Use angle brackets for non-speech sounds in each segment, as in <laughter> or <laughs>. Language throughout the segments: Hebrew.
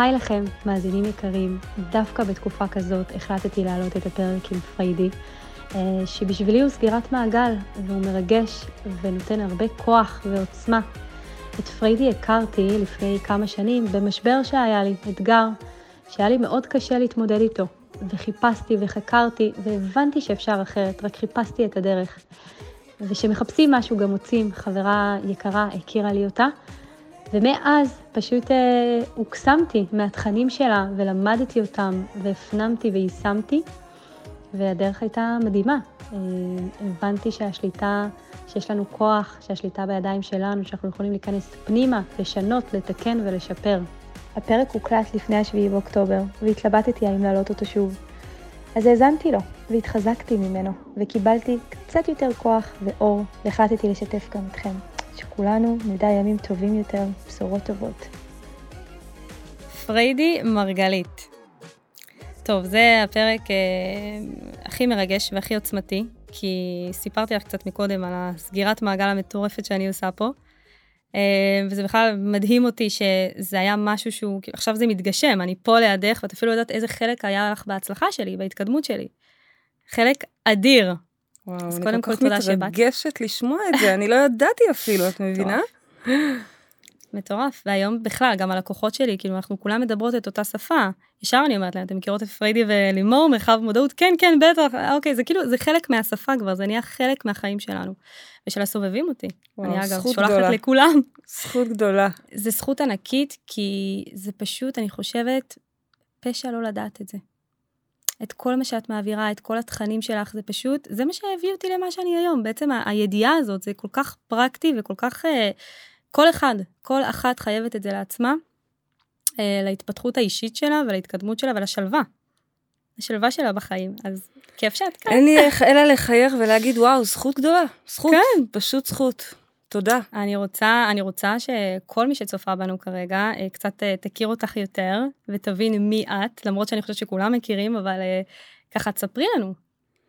היי לכם, מאזינים יקרים, דווקא בתקופה כזאת החלטתי להעלות את הפרק עם פריידי, אה, שבשבילי הוא סגירת מעגל, והוא מרגש ונותן הרבה כוח ועוצמה. את פריידי הכרתי לפני כמה שנים במשבר שהיה לי, אתגר, שהיה לי מאוד קשה להתמודד איתו, וחיפשתי וחקרתי, והבנתי שאפשר אחרת, רק חיפשתי את הדרך. ושמחפשים משהו גם מוצאים, חברה יקרה הכירה לי אותה, ומאז פשוט אה, הוקסמתי מהתכנים שלה ולמדתי אותם והפנמתי ויישמתי, והדרך הייתה מדהימה. אה, הבנתי שהשליטה, שיש לנו כוח, שהשליטה בידיים שלנו, שאנחנו יכולים להיכנס פנימה, לשנות, לתקן ולשפר. הפרק הוקלט לפני השביעי באוקטובר, והתלבטתי האם להעלות אותו שוב. אז האזנתי לו, והתחזקתי ממנו, וקיבלתי קצת יותר כוח ואור, והחלטתי לשתף גם אתכם. שכולנו נדע ימים טובים יותר, בשורות טובות. פריידי מרגלית. טוב, זה הפרק אה, הכי מרגש והכי עוצמתי, כי סיפרתי לך קצת מקודם על הסגירת מעגל המטורפת שאני עושה פה. אה, וזה בכלל מדהים אותי שזה היה משהו שהוא, עכשיו זה מתגשם, אני פה לידך, ואת אפילו יודעת איזה חלק היה לך בהצלחה שלי, בהתקדמות שלי. חלק אדיר. וואו, אז קודם כל תודה שבאת. אני כל כך מתרגשת לשמוע את זה, אני לא ידעתי אפילו, את מבינה? מטורף, והיום בכלל, גם הלקוחות שלי, כאילו אנחנו כולם מדברות את אותה שפה. ישר אני אומרת להם, אתם מכירות את פריידי ולימור, מרחב מודעות? כן, כן, בטח, אוקיי, זה כאילו, זה חלק מהשפה כבר, זה נהיה חלק מהחיים שלנו, ושל הסובבים אותי. וואו, אני אגב שולחת גדולה. לכולם. זכות גדולה. זה זכות ענקית, כי זה פשוט, אני חושבת, פשע לא לדעת את זה. את כל מה שאת מעבירה, את כל התכנים שלך, זה פשוט, זה מה שהביא אותי למה שאני היום. בעצם הידיעה הזאת, זה כל כך פרקטי וכל כך, אה, כל אחד, כל אחת חייבת את זה לעצמה, אה, להתפתחות האישית שלה ולהתקדמות שלה ולשלווה. השלווה שלה בחיים, אז כיף שאת כאן. אין לי איך אלא לחייך ולהגיד, וואו, זכות גדולה. זכות, כן. פשוט זכות. תודה. אני רוצה, אני רוצה שכל מי שצופה בנו כרגע אה, קצת אה, תכיר אותך יותר ותבין מי את, למרות שאני חושבת שכולם מכירים, אבל אה, ככה תספרי לנו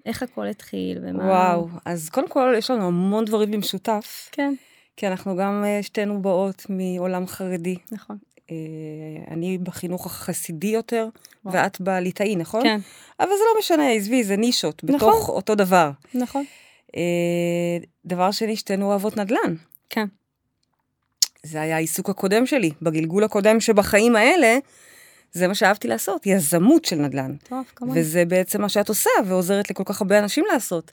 איך הכל התחיל ומה... וואו, אז קודם כל יש לנו המון דברים במשותף. כן. כי אנחנו גם שתינו באות מעולם חרדי. נכון. אני בחינוך החסידי יותר, וואו. ואת בליטאי, נכון? כן. אבל זה לא משנה, עזבי, זה נישות, נכון. בתוך אותו דבר. נכון. אה, דבר שני, שתינו אוהבות נדל"ן. כן. זה היה העיסוק הקודם שלי. בגלגול הקודם שבחיים האלה, זה מה שאהבתי לעשות, יזמות של נדל"ן. טוב, כמובן. וזה בעצם מה שאת עושה, ועוזרת לכל כך הרבה אנשים לעשות.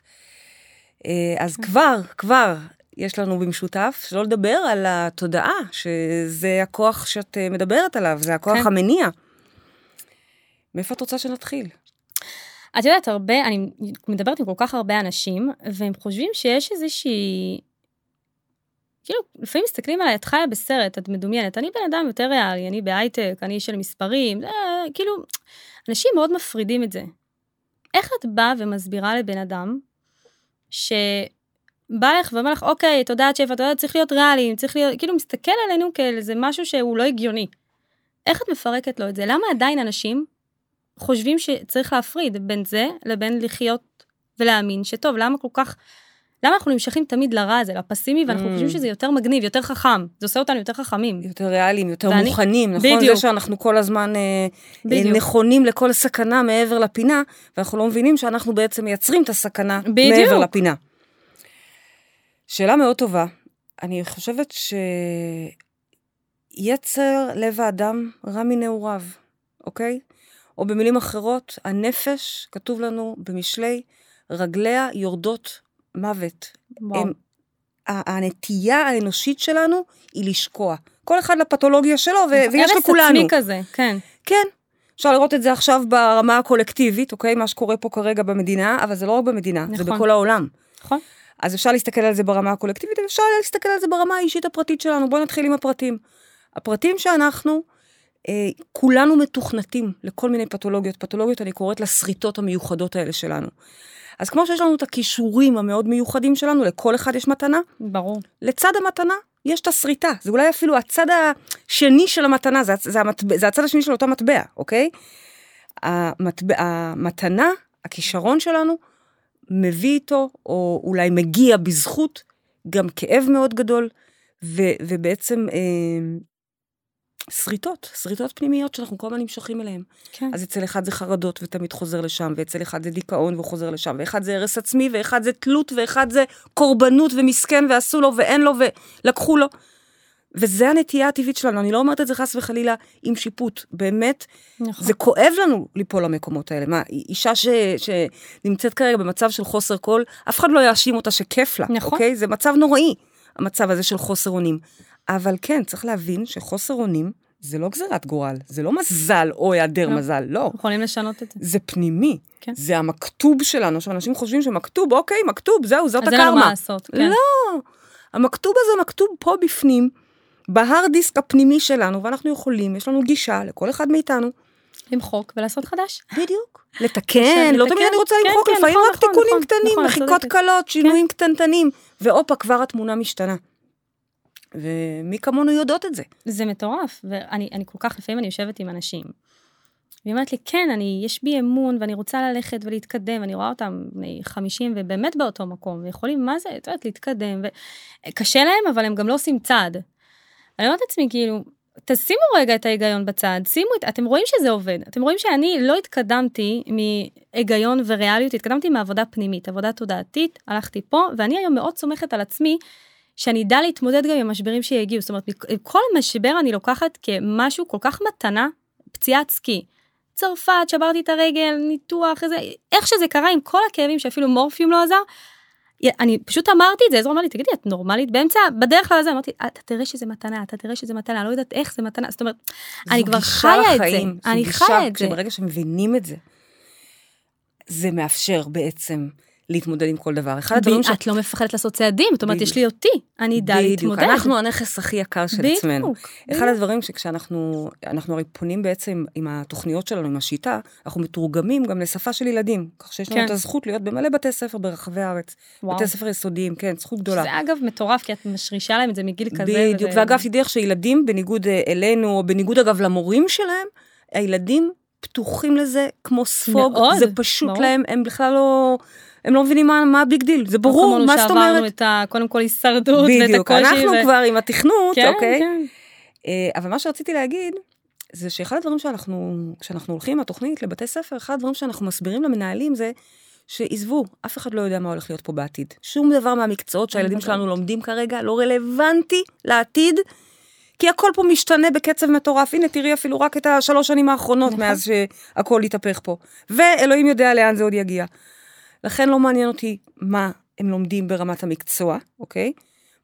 אה, אז. כבר, כבר, יש לנו במשותף, שלא לדבר על התודעה, שזה הכוח שאת אה, מדברת עליו, זה הכוח כן. המניע. מאיפה את רוצה שנתחיל? את יודעת, הרבה, אני מדברת עם כל כך הרבה אנשים, והם חושבים שיש איזושהי... כאילו, לפעמים מסתכלים עליי, את חיה בסרט, את מדומיינת. אני בן אדם יותר ריאלי, אני בהייטק, אני של מספרים, זה, כאילו, אנשים מאוד מפרידים את זה. איך את באה ומסבירה לבן אדם, שבא לך ואומר לך, אוקיי, את יודעת שפע, את צריך להיות ריאלי, צריך להיות, כאילו, מסתכל עלינו כאל איזה משהו שהוא לא הגיוני. איך את מפרקת לו את זה? למה עדיין אנשים חושבים שצריך להפריד בין זה לבין לחיות ולהאמין שטוב, למה כל כך, למה אנחנו נמשכים תמיד לרע הזה, לפסימי, ואנחנו mm. חושבים שזה יותר מגניב, יותר חכם, זה עושה אותנו יותר חכמים. יותר ריאליים, יותר ואני... מוכנים, נכון? בדיוק. זה שאנחנו כל הזמן אה, בדיוק. נכונים לכל סכנה מעבר לפינה, ואנחנו לא מבינים שאנחנו בעצם מייצרים את הסכנה בדיוק. מעבר לפינה. שאלה מאוד טובה. אני חושבת שיצר לב האדם רע מנעוריו, אוקיי? או במילים אחרות, הנפש, כתוב לנו במשלי, רגליה יורדות מוות. הם, הנטייה האנושית שלנו היא לשקוע. כל אחד לפתולוגיה שלו, ו- ויש לכולנו. הרס עצמי כזה, כן. כן. אפשר לראות את זה עכשיו ברמה הקולקטיבית, אוקיי? מה שקורה פה כרגע במדינה, אבל זה לא רק במדינה, נכון. זה בכל העולם. נכון. אז אפשר להסתכל על זה ברמה הקולקטיבית, ואפשר להסתכל על זה ברמה האישית הפרטית שלנו. בואו נתחיל עם הפרטים. הפרטים שאנחנו אה, כולנו מתוכנתים לכל מיני פתולוגיות. פתולוגיות, אני קוראת לשריטות המיוחדות האלה שלנו. אז כמו שיש לנו את הכישורים המאוד מיוחדים שלנו, לכל אחד יש מתנה. ברור. לצד המתנה יש את השריטה. זה אולי אפילו הצד השני של המתנה, זה, זה, המטבע, זה הצד השני של אותו מטבע, אוקיי? המטבע, המתנה, הכישרון שלנו, מביא איתו, או אולי מגיע בזכות, גם כאב מאוד גדול, ו, ובעצם אה, שריטות, שריטות פנימיות שאנחנו כל הזמן נמשכים אליהן. כן. אז אצל אחד זה חרדות ותמיד חוזר לשם, ואצל אחד זה דיכאון והוא חוזר לשם, ואחד זה הרס עצמי, ואחד זה תלות, ואחד זה קורבנות ומסכן ועשו לו ואין לו ולקחו לו. וזה הנטייה הטבעית שלנו, אני לא אומרת את זה חס וחלילה עם שיפוט, באמת, נכון. זה כואב לנו ליפול למקומות האלה. מה, אישה ש, שנמצאת כרגע במצב של חוסר קול, אף אחד לא יאשים אותה שכיף לה, נכון. אוקיי? זה מצב נוראי, המצב הזה של חוסר אונים. אבל כן, צריך להבין שחוסר אונים זה לא גזירת גורל, זה לא מזל או היעדר לא. מזל, לא. יכולים לשנות את זה. זה פנימי, כן. זה המכתוב שלנו. עכשיו, אנשים חושבים שמכתוב, אוקיי, מכתוב, זהו, זאת אז אין לנו מה הקרמה. לעשות. כן. לא, המכתוב הזה מכתוב פה בפנים, בהארד דיסק הפנימי שלנו, ואנחנו יכולים, יש לנו גישה לכל אחד מאיתנו. למחוק ולעשות חדש. בדיוק. <laughs> לתקן, לא תמיד אני רוצה כן, למחוק, כן, לפעמים נכון, רק נכון, תיקונים נכון, קטנים, מחיקות. קלות, שינויים קטנטנים, והופה, כבר התמונה משתנה. ומי כמונו יודעות את זה. זה מטורף, ואני אני כל כך, לפעמים אני יושבת עם אנשים, והיא אומרת לי, כן, אני, יש בי אמון, ואני רוצה ללכת ולהתקדם, ואני רואה אותם בני 50 ובאמת באותו מקום, ויכולים, מה זה, את יודעת, להתקדם, וקשה להם, אבל הם גם לא עושים צעד. אני אומרת לעצמי, כאילו, תשימו רגע את ההיגיון בצד, שימו את, אתם רואים שזה עובד, אתם רואים שאני לא התקדמתי מהיגיון וריאליות, התקדמתי מעבודה פנימית, עבודה תודעתית, הלכתי פה, ואני היום מאוד סומכת על עצמי, שאני אדע להתמודד גם עם המשברים שיגיעו, זאת אומרת, כל משבר אני לוקחת כמשהו כל כך מתנה, פציעת סקי. צרפת, שברתי את הרגל, ניתוח, איזה, איך שזה קרה עם כל הכאבים שאפילו מורפיום לא עזר, אני פשוט אמרתי את זה, עזר אמר לי, תגידי, את נורמלית באמצע, בדרך כלל זה, אמרתי, אתה תראה שזה מתנה, אתה תראה שזה מתנה, לא יודעת איך זה מתנה, זאת אומרת, אני כבר חיה את זה, אני חיה את זה. שברגע שמבינים את זה, זה מאפשר בעצם להתמודד עם כל דבר. אחד הדברים ש... את לא מפחדת לעשות צעדים, זאת אומרת, יש לי אותי, אני אדע להתמודד. בדיוק, אנחנו הנכס הכי יקר של בדיוק, עצמנו. בדיוק. אחד הדברים שכשאנחנו, אנחנו הרי פונים בעצם עם התוכניות שלנו, עם השיטה, אנחנו מתורגמים גם לשפה של ילדים, כך שיש לנו כן. את הזכות להיות במלא בתי ספר ברחבי הארץ. וואו. בתי ספר יסודיים, כן, זכות גדולה. זה אגב מטורף, כי את משרישה להם את זה מגיל כזה. בדיוק, ואגב, תדעי איך שילדים, בניגוד אה, אלינו, או בניגוד אגב למורים שלהם, הילדים פתוחים לזה כמו ספוג, מאוד, זה פשוט. להם, הם בכלל לא... הם לא מבינים מה, מה ה big deal, זה ברור, מה זאת שעברנו אומרת? את ה... קודם כל הישרדות ואת הקושי. בדיוק, אנחנו ו... כבר עם התכנות, כן, אוקיי? כן. אה, אבל מה שרציתי להגיד, זה שאחד הדברים שאנחנו, כשאנחנו הולכים עם התוכנית לבתי ספר, אחד הדברים שאנחנו מסבירים למנהלים זה, שעזבו, אף אחד לא יודע מה הולך להיות פה בעתיד. שום דבר מהמקצועות שהילדים בוודאי. שלנו לומדים כרגע לא רלוונטי לעתיד, כי הכל פה משתנה בקצב מטורף. הנה, תראי אפילו רק את השלוש שנים האחרונות נכון. מאז שהכל התהפך פה. ואלוהים יודע לאן זה עוד יגיע. לכן לא מעניין אותי מה הם לומדים ברמת המקצוע, אוקיי?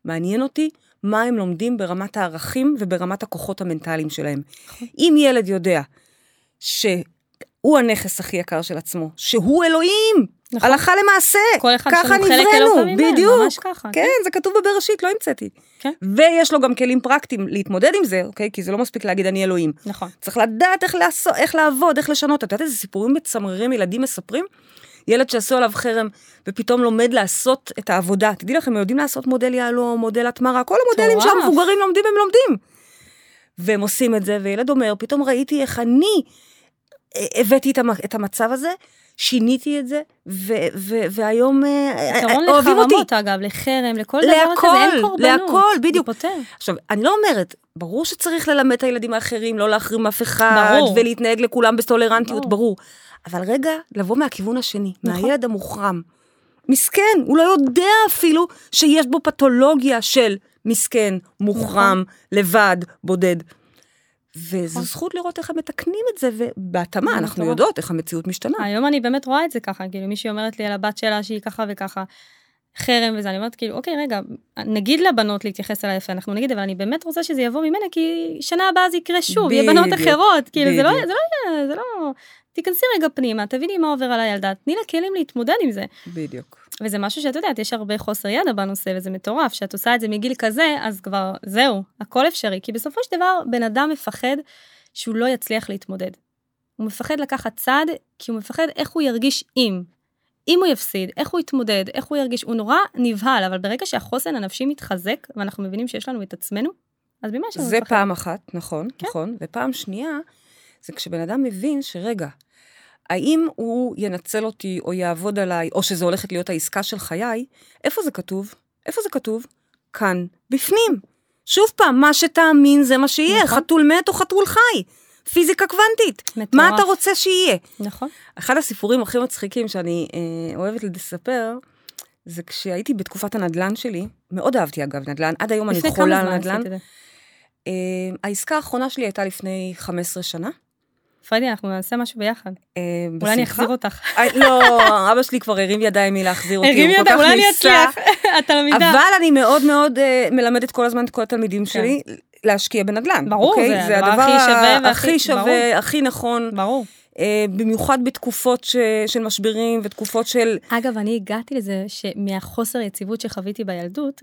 מעניין אותי מה הם לומדים ברמת הערכים וברמת הכוחות המנטליים שלהם. אם ילד יודע שהוא הנכס הכי יקר של עצמו, שהוא אלוהים, נכון. הלכה למעשה, כל אחד ככה נבראנו, בדיוק, ממש ככה, כן, זה כתוב בבראשית, לא המצאתי. כן. ויש לו גם כלים פרקטיים להתמודד עם זה, אוקיי? כי זה לא מספיק להגיד אני אלוהים. נכון. צריך לדעת איך, לעשות, איך לעבוד, איך לשנות. את יודעת איזה סיפורים מצמררים ילדים מספרים? ילד שעשו עליו חרם, ופתאום לומד לעשות את העבודה. תדעי לכם, הם יודעים לעשות מודל יהלום, מודל התמרה, כל המודלים. שהמבוגרים לומדים, הם לומדים. והם עושים את זה, וילד אומר, פתאום ראיתי איך אני אה, הבאתי את, המ, את המצב הזה, שיניתי את זה, ו, ו, והיום אה, פתרון אה, אוהבים אותי. לחרמות, אגב, לחרם, לכל דבר כזה, אין קורבנות. להכל, בדיוק. עכשיו, אני לא אומרת, ברור שצריך ללמד את הילדים האחרים, לא להחרים אף אחד, ברור. ולהתנהג לכולם בסטולרנטיות, ברור. ברור. אבל רגע, לבוא מהכיוון השני, נכון. מהילד המוחרם. מסכן, הוא לא יודע אפילו שיש בו פתולוגיה של מסכן, מוחרם, נכון. לבד, בודד. וזו נכון. זכות לראות איך הם מתקנים את זה, ובהתאמה זה אנחנו מטורף. יודעות איך המציאות משתנה. היום אני באמת רואה את זה ככה, כאילו מישהי אומרת לי על הבת שלה שהיא ככה וככה, חרם וזה, אני אומרת כאילו, אוקיי, רגע, נגיד לבנות להתייחס אליי יפה, אנחנו נגיד, אבל אני באמת רוצה שזה יבוא ממנה, כי שנה הבאה זה יקרה שוב, יהיה בנות אחרות, כאילו, זה לא. זה לא זה לא... תיכנסי רגע פנימה, תביני מה עובר על הילדה, תני לה כלים להתמודד עם זה. בדיוק. וזה משהו שאת יודעת, יש הרבה חוסר ידע בנושא, וזה מטורף, שאת עושה את זה מגיל כזה, אז כבר, זהו, הכל אפשרי. כי בסופו של דבר, בן אדם מפחד שהוא לא יצליח להתמודד. הוא מפחד לקחת צעד, כי הוא מפחד איך הוא ירגיש אם. אם הוא יפסיד, איך הוא יתמודד, איך הוא ירגיש, הוא נורא נבהל, אבל ברגע שהחוסן הנפשי מתחזק, ואנחנו מבינים שיש לנו את עצמנו, אז יש לנו זה? פעם אחת, נכון, כן. נכון. ופעם שנייה, זה כשבן אדם מבין שרגע, האם הוא ינצל אותי או יעבוד עליי, או שזו הולכת להיות העסקה של חיי, איפה זה כתוב? איפה זה כתוב? כאן, בפנים. שוב פעם, מה שתאמין זה מה שיהיה, נכון. חתול מת או חתול חי. פיזיקה קוונטית. מטורף. מה אתה רוצה שיהיה? נכון. אחד הסיפורים הכי מצחיקים שאני אה, אוהבת לספר, זה כשהייתי בתקופת הנדל"ן שלי, מאוד אהבתי אגב נדל"ן, עד היום אני חולה על נדל"ן. אה, העסקה האחרונה שלי הייתה לפני 15 שנה. פריידי, אנחנו נעשה משהו ביחד. אה, אולי אני. אחזיר אותך. אה, לא, <laughs> אבא שלי כבר הרים ידיים מלהחזיר אותי, הרים ידיים, אולי אני. אצליח. <laughs> התלמידה. אבל אני מאוד מאוד אה, מלמדת כל הזמן את כל התלמידים שלי להשקיע בנדל"ן. ברור, אוקיי? זה הדבר הכי שווה הכי שווה, ברור. הכי נכון, ברור. אה, במיוחד בתקופות ש- של משברים ותקופות של... אגב, אני הגעתי לזה שמהחוסר יציבות שחוויתי בילדות,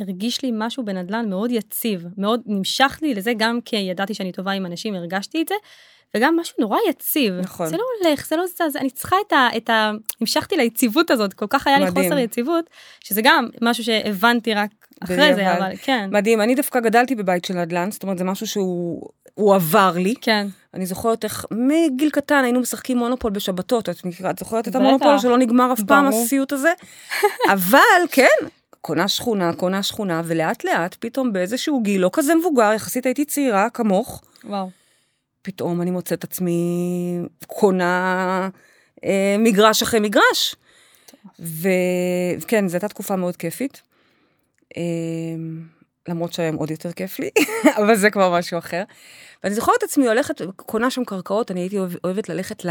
הרגיש לי משהו בנדל"ן מאוד יציב, מאוד נמשך לי לזה, גם כי ידעתי שאני טובה עם אנשים, הרגשתי את זה, וגם משהו נורא יציב. נכון. זה לא הולך, זה לא זז, אני צריכה את ה... את ה... המשכתי ליציבות הזאת, כל כך היה לי מדהים. חוסר יציבות, שזה גם משהו שהבנתי רק אחרי זה. אבל כן. מדהים, אני דווקא גדלתי בבית של נדל"ן, זאת אומרת, זה משהו שהוא הוא עבר לי. כן, אני זוכרת איך מגיל קטן היינו משחקים מונופול בשבתות, את את זוכרת את. המונופול שלא נגמר אף פעם. הסיוט הזה? <laughs> אבל כן, קונה שכונה, קונה שכונה, ולאט לאט פתאום באיזשהו גיל, לא כזה מבוגר, יחסית הייתי צעירה כמוך, וואו. פתאום אני מוצאת עצמי קונה אה, מגרש אחרי מגרש. וכן, זו הייתה תקופה מאוד כיפית. אה, למרות שהיום עוד יותר כיף לי, <laughs> אבל זה כבר משהו אחר. ואני זוכרת את עצמי הולכת, קונה שם קרקעות, אני הייתי אוהב- אוהבת ללכת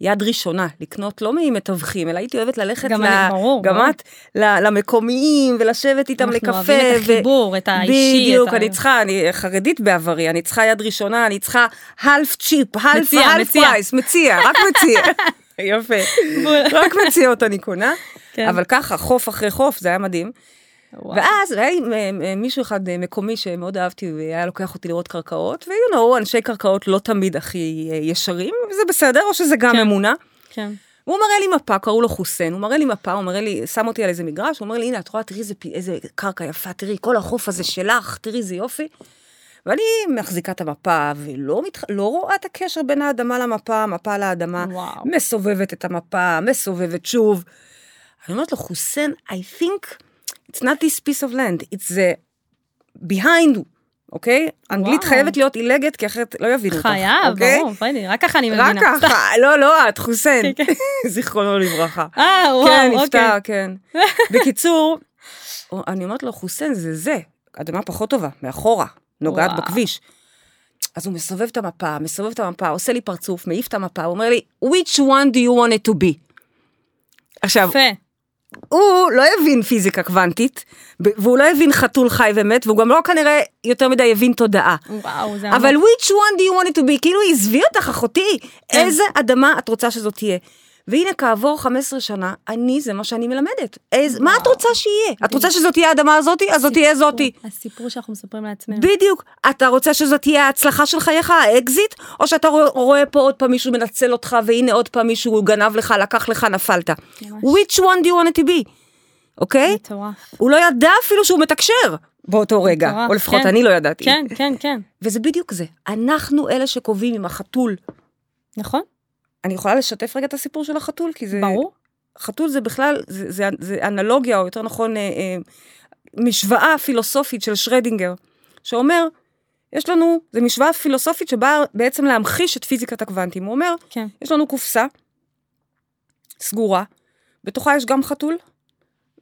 ליד ראשונה, לקנות לא ממתווכים, אלא הייתי אוהבת ללכת גם ל... אני, ברור, גם ברור. את, ל- למקומיים, ולשבת איתם אנחנו לקפה. אוהבים את ו- החיבור, את האישי. בדיוק, את ה- אני צריכה, אני חרדית בעברי, אני צריכה יד ראשונה, אני צריכה half cheap, half half מציע. price, מציע, רק מציע. <laughs> יפה. רק מציעות אני קונה. כן. אבל ככה, חוף אחרי חוף, זה היה מדהים. וואו. ואז היה מ- מ- מישהו אחד אה, מקומי שמאוד אהבתי, והיה לוקח אותי לראות קרקעות, ו-you know, אנשי קרקעות לא תמיד הכי אה, ישרים, וזה בסדר, או שזה גם כן. אמונה. כן. והוא מראה לי מפה, קראו לו חוסיין, הוא מראה לי מפה, הוא מראה לי, שם אותי על איזה מגרש, הוא אומר לי, הנה, את רואה, תראי איזה, איזה קרקע יפה, תראי, כל החוף הזה שלך, תראי איזה יופי. ואני מחזיקה את המפה, ולא מתח... לא רואה את הקשר בין האדמה למפה, מפה לאדמה, וואו. מסובבת את המפה, מסובבת שוב. אני אומרת לו, חוסיין, I think it's not this piece of land, it's the behind, אוקיי? אנגלית וואו. חייבת להיות עילגת, כי אחרת לא יבינו אותך, חייב, אוקיי? ברור, פריידי, רק ככה אני רק מבינה. ככה, <laughs> לא, לא את, חוסיין, כן, <laughs> זיכרונו לברכה. אה, וואו, כן, אוקיי. נפטר, כן. <laughs> בקיצור, אני אומרת לו, חוסיין, זה זה, אדמה פחות טובה, מאחורה, נוגעת וואו. בכביש. אז הוא מסובב את המפה, מסובב את המפה, עושה לי פרצוף, מעיף את המפה, הוא אומר לי, which one do you want it to be? עכשיו. הוא לא הבין פיזיקה קוונטית, והוא לא הבין חתול חי ומת, והוא גם לא כנראה יותר מדי הבין תודעה. וואו, זה אבל which one do you want it to be? כאילו, עזבי אותך, אחותי, כן. איזה אדמה את רוצה שזאת תהיה? והנה, כעבור 15 שנה, אני, זה מה שאני מלמדת. איז, מה את רוצה שיהיה? את רוצה שזאת תהיה האדמה הזאתי? אז זאת תהיה זאתי. הסיפור שאנחנו מספרים לעצמנו. בדיוק. אתה רוצה שזאת תהיה ההצלחה של חייך, האקזיט? או שאתה רואה, רואה פה עוד פעם מישהו מנצל אותך, והנה עוד פעם מישהו גנב לך, לקח לך, נפלת. which one do you want to be? אוקיי? מטורף. הוא לא ידע אפילו שהוא מתקשר באותו רגע, מטורף, או לפחות כן. אני לא ידעתי. כן, כן, כן. וזה בדיוק זה. אנחנו אלה שקובעים עם החתול. נכון? אני יכולה לשתף רגע את הסיפור של החתול? כי זה... ברור. חתול זה בכלל, זה, זה, זה אנלוגיה, או יותר נכון, אה, אה, משוואה פילוסופית של שרדינגר, שאומר, יש לנו, זה משוואה פילוסופית שבאה בעצם להמחיש את פיזיקת הקוונטים. הוא אומר, כן. יש לנו קופסה סגורה, בתוכה יש גם חתול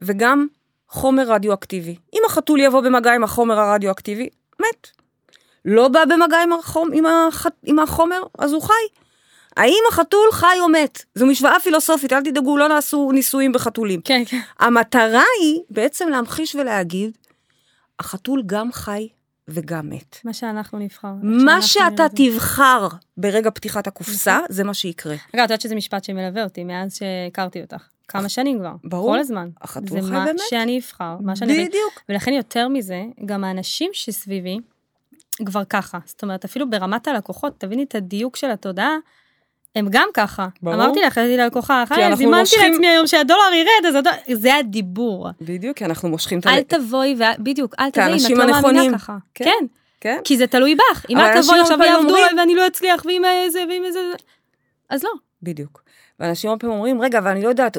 וגם חומר רדיואקטיבי. אם החתול יבוא במגע עם החומר הרדיואקטיבי, מת. לא בא במגע עם, החומ, עם, הח, עם החומר, אז הוא חי. האם החתול חי או מת? זו משוואה פילוסופית, אל תדאגו, לא נעשו ניסויים בחתולים. כן, כן. המטרה היא בעצם להמחיש ולהגיד, החתול גם חי וגם מת. מה שאנחנו נבחר. מה שאתה זה. תבחר ברגע פתיחת הקופסה, זה מה שיקרה. אגב, את יודעת שזה משפט שמלווה אותי מאז שהכרתי אותך. כמה שנים כבר. ברור. כל הזמן. החתול זה חי מה באמת. שאני אבחר, מה שאני. בדיוק. ולכן יותר מזה, גם האנשים שסביבי, כבר ככה. זאת אומרת, אפילו ברמת הלקוחות, תביני את הדיוק של התודעה, הם גם ככה. ברור. אמרתי לך, הייתי ללקוחה, אנחנו זימנתי מושכים- לעצמי היום שהדולר ירד, אז הדולר... זה הדיבור. בדיוק, כי אנחנו מושכים את אל ה... תבואי, ו- בדיוק, אל תבואי אם את לא מאמינה. ככה. כן. כן. כן? כי זה תלוי בך. אם את תבואי עכשיו אומרים- עליי ואני לא אצליח, ואם זה, ואם זה... אז לא. בדיוק. ואנשים הרבה פעמים אומרים, רגע, אבל אני לא יודעת,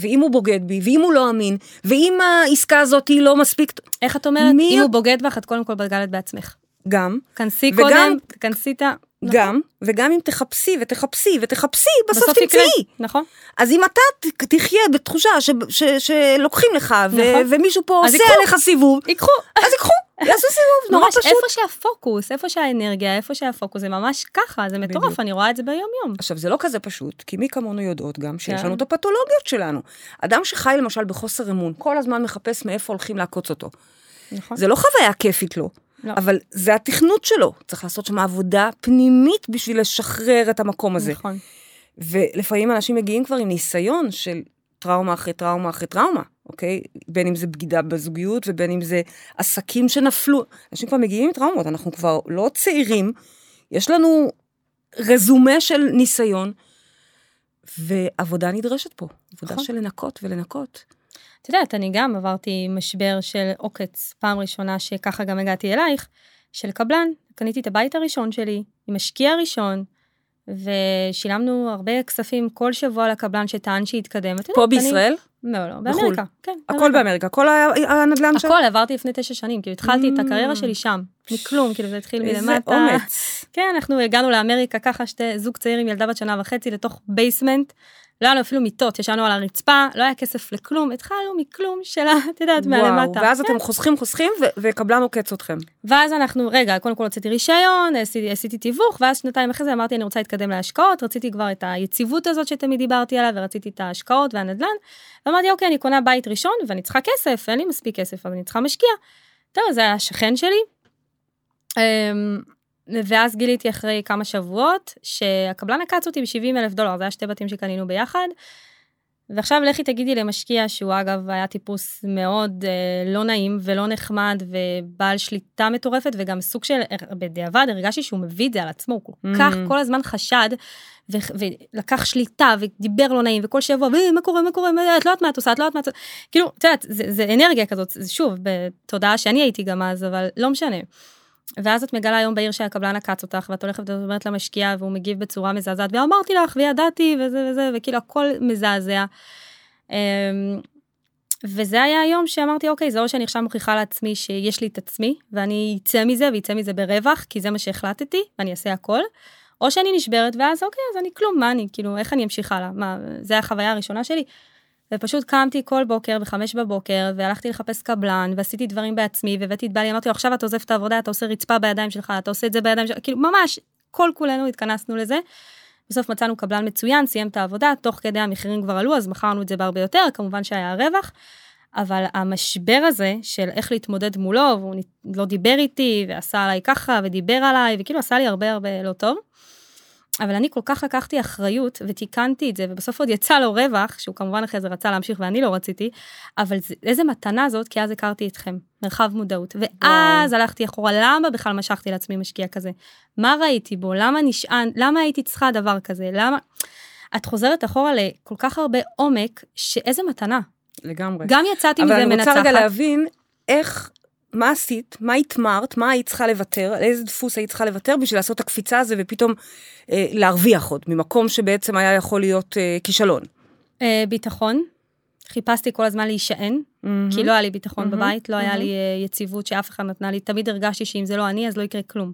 ואם הוא בוגד בי, ואם הוא לא אמין, ואם העסקה הזאת היא לא מספיק... איך את אומרת? מי- אם הוא בוגד בך, את קודם כל בגדת בעצמך. גם, כנסי קודם, כנסי את ה... גם, וגם אם תחפשי ותחפשי ותחפשי, בסוף בסוף. תמצאי. נכון. אז אם אתה תחיה בתחושה ש- ש- שלוקחים לך, ו- נכון. ומישהו פה עושה ייקחו. עליך סיבוב, ייקחו. אז ייקחו, <laughs> יעשו סיבוב, נורא פשוט. איפה שהפוקוס, איפה שהאנרגיה, איפה שהפוקוס, זה ממש ככה, זה מטורף, בדיוק. אני רואה את זה ביום יום. עכשיו, זה לא כזה פשוט, כי מי כמונו יודעות גם שיש כן. לנו את הפתולוגיות שלנו. אדם שחי למשל בחוסר אמון, כל הזמן מחפש מאיפה הולכים לעקוץ אותו. נכון. זה לא חוויה כיפית לו, לא. אבל זה התכנות שלו. צריך לעשות שם עבודה פנימית בשביל לשחרר את המקום הזה. נכון. ולפעמים אנשים מגיעים כבר עם ניסיון של טראומה אחרי טראומה אחרי טראומה, אוקיי? בין אם זה בגידה בזוגיות ובין אם זה עסקים שנפלו. אנשים כבר מגיעים עם טראומות, אנחנו כבר לא צעירים, יש לנו רזומה של ניסיון, ועבודה נדרשת פה. עבודה נכון. של לנקות ולנקות. את יודעת, אני גם עברתי משבר של עוקץ, פעם ראשונה שככה גם הגעתי אלייך, של קבלן. קניתי את הבית הראשון שלי, עם משקיע ראשון, ושילמנו הרבה כספים כל שבוע לקבלן שטען שהתקדם. את פה אני- בישראל? לא, לא, בחו"ל. באמריקה. כן, הכל באמריקה, כל ה- הנדל"ן שם? הכל, עברתי לפני תשע שנים, כאילו התחלתי את ממ. הקריירה שלי שם, מכלום, כאילו זה התחיל איזה מלמטה. אומץ. כן, אנחנו הגענו לאמריקה ככה, שתי זוג צעיר עם ילדה בת שנה וחצי לתוך basement. לא היה לנו אפילו מיטות, ישנו על הרצפה, לא היה כסף לכלום, התחלנו מכלום של, ה- את יודעת, מהלמטה. ואז כן. אתם חוסכים חוסכים וקבלן עוקץ אתכם. ואז אנחנו, רגע, קודם כל הוצאתי רישיון, עשיתי, עשיתי תיווך, ואז שנתיים אחרי זה אמרתי, אני רוצה להתקדם להשקעות, רציתי כבר את היציבות הזאת שתמיד דיברתי עליה, ורציתי את ההשקעות והנדל"ן. ואמרתי, אוקיי, אני קונה בית ראשון, ואני צריכה כסף, אין לי מספיק כסף, אז אני צריכה משקיע. טוב, זה היה השכן שלי. ואז גיליתי אחרי כמה שבועות, שהקבלן עקץ אותי ב-70 אלף דולר, זה היה שתי בתים שקנינו ביחד. ועכשיו לכי תגידי למשקיע, שהוא אגב היה טיפוס מאוד אה, לא נעים ולא נחמד ובעל שליטה מטורפת, וגם סוג של, בדיעבד הרגשתי שהוא מביא את זה על עצמו, הוא כל Mm. כך כל הזמן חשד, ו- ולקח שליטה ודיבר לא נעים, וכל שבוע, "אה, מה קורה, מה קורה, מה, את לא יודעת מה את עושה, את לא יודעת מה את עושה, כאילו, את יודעת, זה, זה אנרגיה כזאת, זה שוב, בתודעה שאני הייתי גם אז, אבל לא משנה. ואז את מגלה היום בעיר שהקבלן עקץ אותך, ואת הולכת ואומרת למשקיע, והוא מגיב בצורה מזעזעת, ואמרתי לך, וידעתי, וזה וזה, וכאילו הכל מזעזע. אמ, וזה היה היום שאמרתי, אוקיי, זה או שאני עכשיו מוכיחה לעצמי שיש לי את עצמי, ואני אצא מזה, ואצא מזה ברווח, כי זה מה שהחלטתי, ואני אעשה הכל, או שאני נשברת, ואז אוקיי, אז אני כלום, מה אני, כאילו, איך אני אמשיך הלאה? מה, זה החוויה הראשונה שלי. ופשוט קמתי כל בוקר בחמש בבוקר, והלכתי לחפש קבלן, ועשיתי דברים בעצמי, והבאתי את בעלי, אמרתי לו, עכשיו אתה עוזב את העבודה, אתה עושה רצפה בידיים שלך, אתה עושה את זה בידיים שלך, כאילו, ממש, כל כולנו התכנסנו לזה. בסוף מצאנו קבלן מצוין, סיים את העבודה, תוך כדי המחירים כבר עלו, אז מכרנו את זה בהרבה יותר, כמובן שהיה רווח. אבל המשבר הזה של איך להתמודד מולו, והוא לא דיבר איתי, ועשה עליי ככה, ודיבר עליי, וכאילו עשה לי הרבה הרבה לא טוב. אבל אני כל כך לקחתי אחריות ותיקנתי את זה, ובסוף עוד יצא לו רווח, שהוא כמובן אחרי זה רצה להמשיך ואני לא רציתי, אבל זה, איזה מתנה זאת, כי אז הכרתי אתכם, מרחב מודעות. ואז וואו. הלכתי אחורה, למה בכלל משכתי לעצמי משקיע כזה? מה ראיתי בו? למה נשען? למה הייתי צריכה דבר כזה? למה? את חוזרת אחורה לכל כך הרבה עומק, שאיזה מתנה. לגמרי. גם יצאתי מזה מנצחת. אבל אני רוצה רגע להבין איך, מה עשית, מה התמרת, מה היית צריכה לוותר, על איזה דפוס היית צריכה לוותר בשביל לעשות את הקפיצה הזו ופתאום אה, להרוויח עוד, ממקום שבעצם היה יכול להיות אה, כישלון. אה, ביטחון. חיפשתי כל הזמן להישען, mm-hmm. כי לא היה לי ביטחון mm-hmm. בבית, לא mm-hmm. היה לי uh, יציבות שאף אחד נתנה לי, תמיד הרגשתי שאם זה לא אני, אז לא יקרה כלום.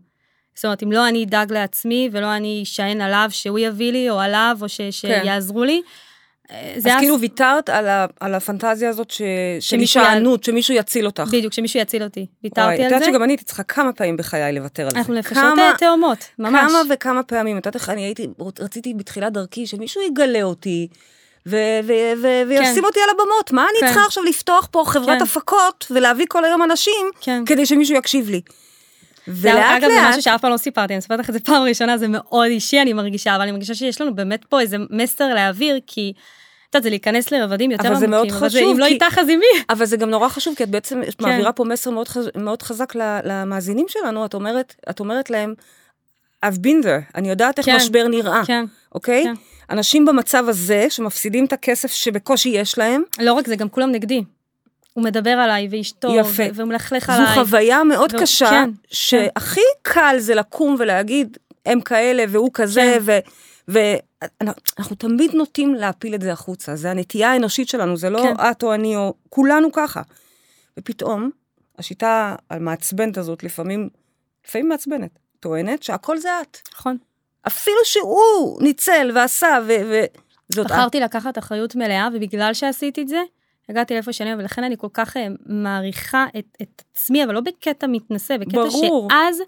זאת אומרת, אם לא אני אדאג לעצמי, ולא אני אשען עליו שהוא יביא לי, או עליו, או ש- כן. שיעזרו לי, אז כאילו ויתרת על, ה, על הפנטזיה הזאת ש, של הישענות, שמישהו יציל אותך. בדיוק, שמישהו יציל אותי. ויתרתי וואי, על את זה. יודעת שגם אני הייתי צריכה כמה פעמים בחיי לוותר על זה. אנחנו נפשות כמה- תאומות, ממש. כמה וכמה פעמים, את יודעת איך אני הייתי, רציתי בתחילת דרכי שמישהו יגלה אותי. ו- ו- ו- וישים אותי על הבמות, מה אני כן. צריכה עכשיו לפתוח פה חברת כן. הפקות ולהביא כל היום אנשים כן. כדי שמישהו יקשיב לי. ולאט אגב, זה לאט, משהו שאף פעם לא סיפרתי, אני מספרת לך את זה פעם ראשונה, זה מאוד אישי, אני מרגישה, אבל אני מרגישה שיש לנו באמת פה איזה מסר להעביר, כי, את יודעת, זה להיכנס לרבדים יותר אבל זה מאוד עמוקים, אבל זה חשוב, אם לא כי- איתך אז עם מי? אבל זה גם נורא חשוב, כי את בעצם כן. מעבירה פה מסר מאוד, חז... מאוד חזק למאזינים שלנו, את אומרת, את אומרת להם, I've been there, אני יודעת איך כן. משבר נראה, כן. אוקיי? כן. אנשים במצב הזה, שמפסידים את הכסף שבקושי יש להם, לא רק זה, גם כולם נגדי. הוא מדבר עליי, ואשתו, יפה. ו- והוא מלכלך זו עליי. חוויה מאוד והוא- קשה, כן, שהכי קל זה לקום ולהגיד, הם כאלה והוא כזה, כן. ו... אנחנו תמיד נוטים להפיל את זה החוצה, זה הנטייה האנושית שלנו, זה לא כן. את או אני או כולנו ככה. ופתאום, השיטה המעצבנת הזאת לפעמים, לפעמים מעצבנת, טוענת שהכל זה את. נכון. אפילו שהוא ניצל ועשה, ו... ו... זאת את. בחרתי לקחת אחריות מלאה, ובגלל שעשיתי את זה, הגעתי לאיפה שאני, ולכן אני כל כך אה, מעריכה את, את עצמי, אבל לא בקטע מתנשא, בקטע ברור. שאז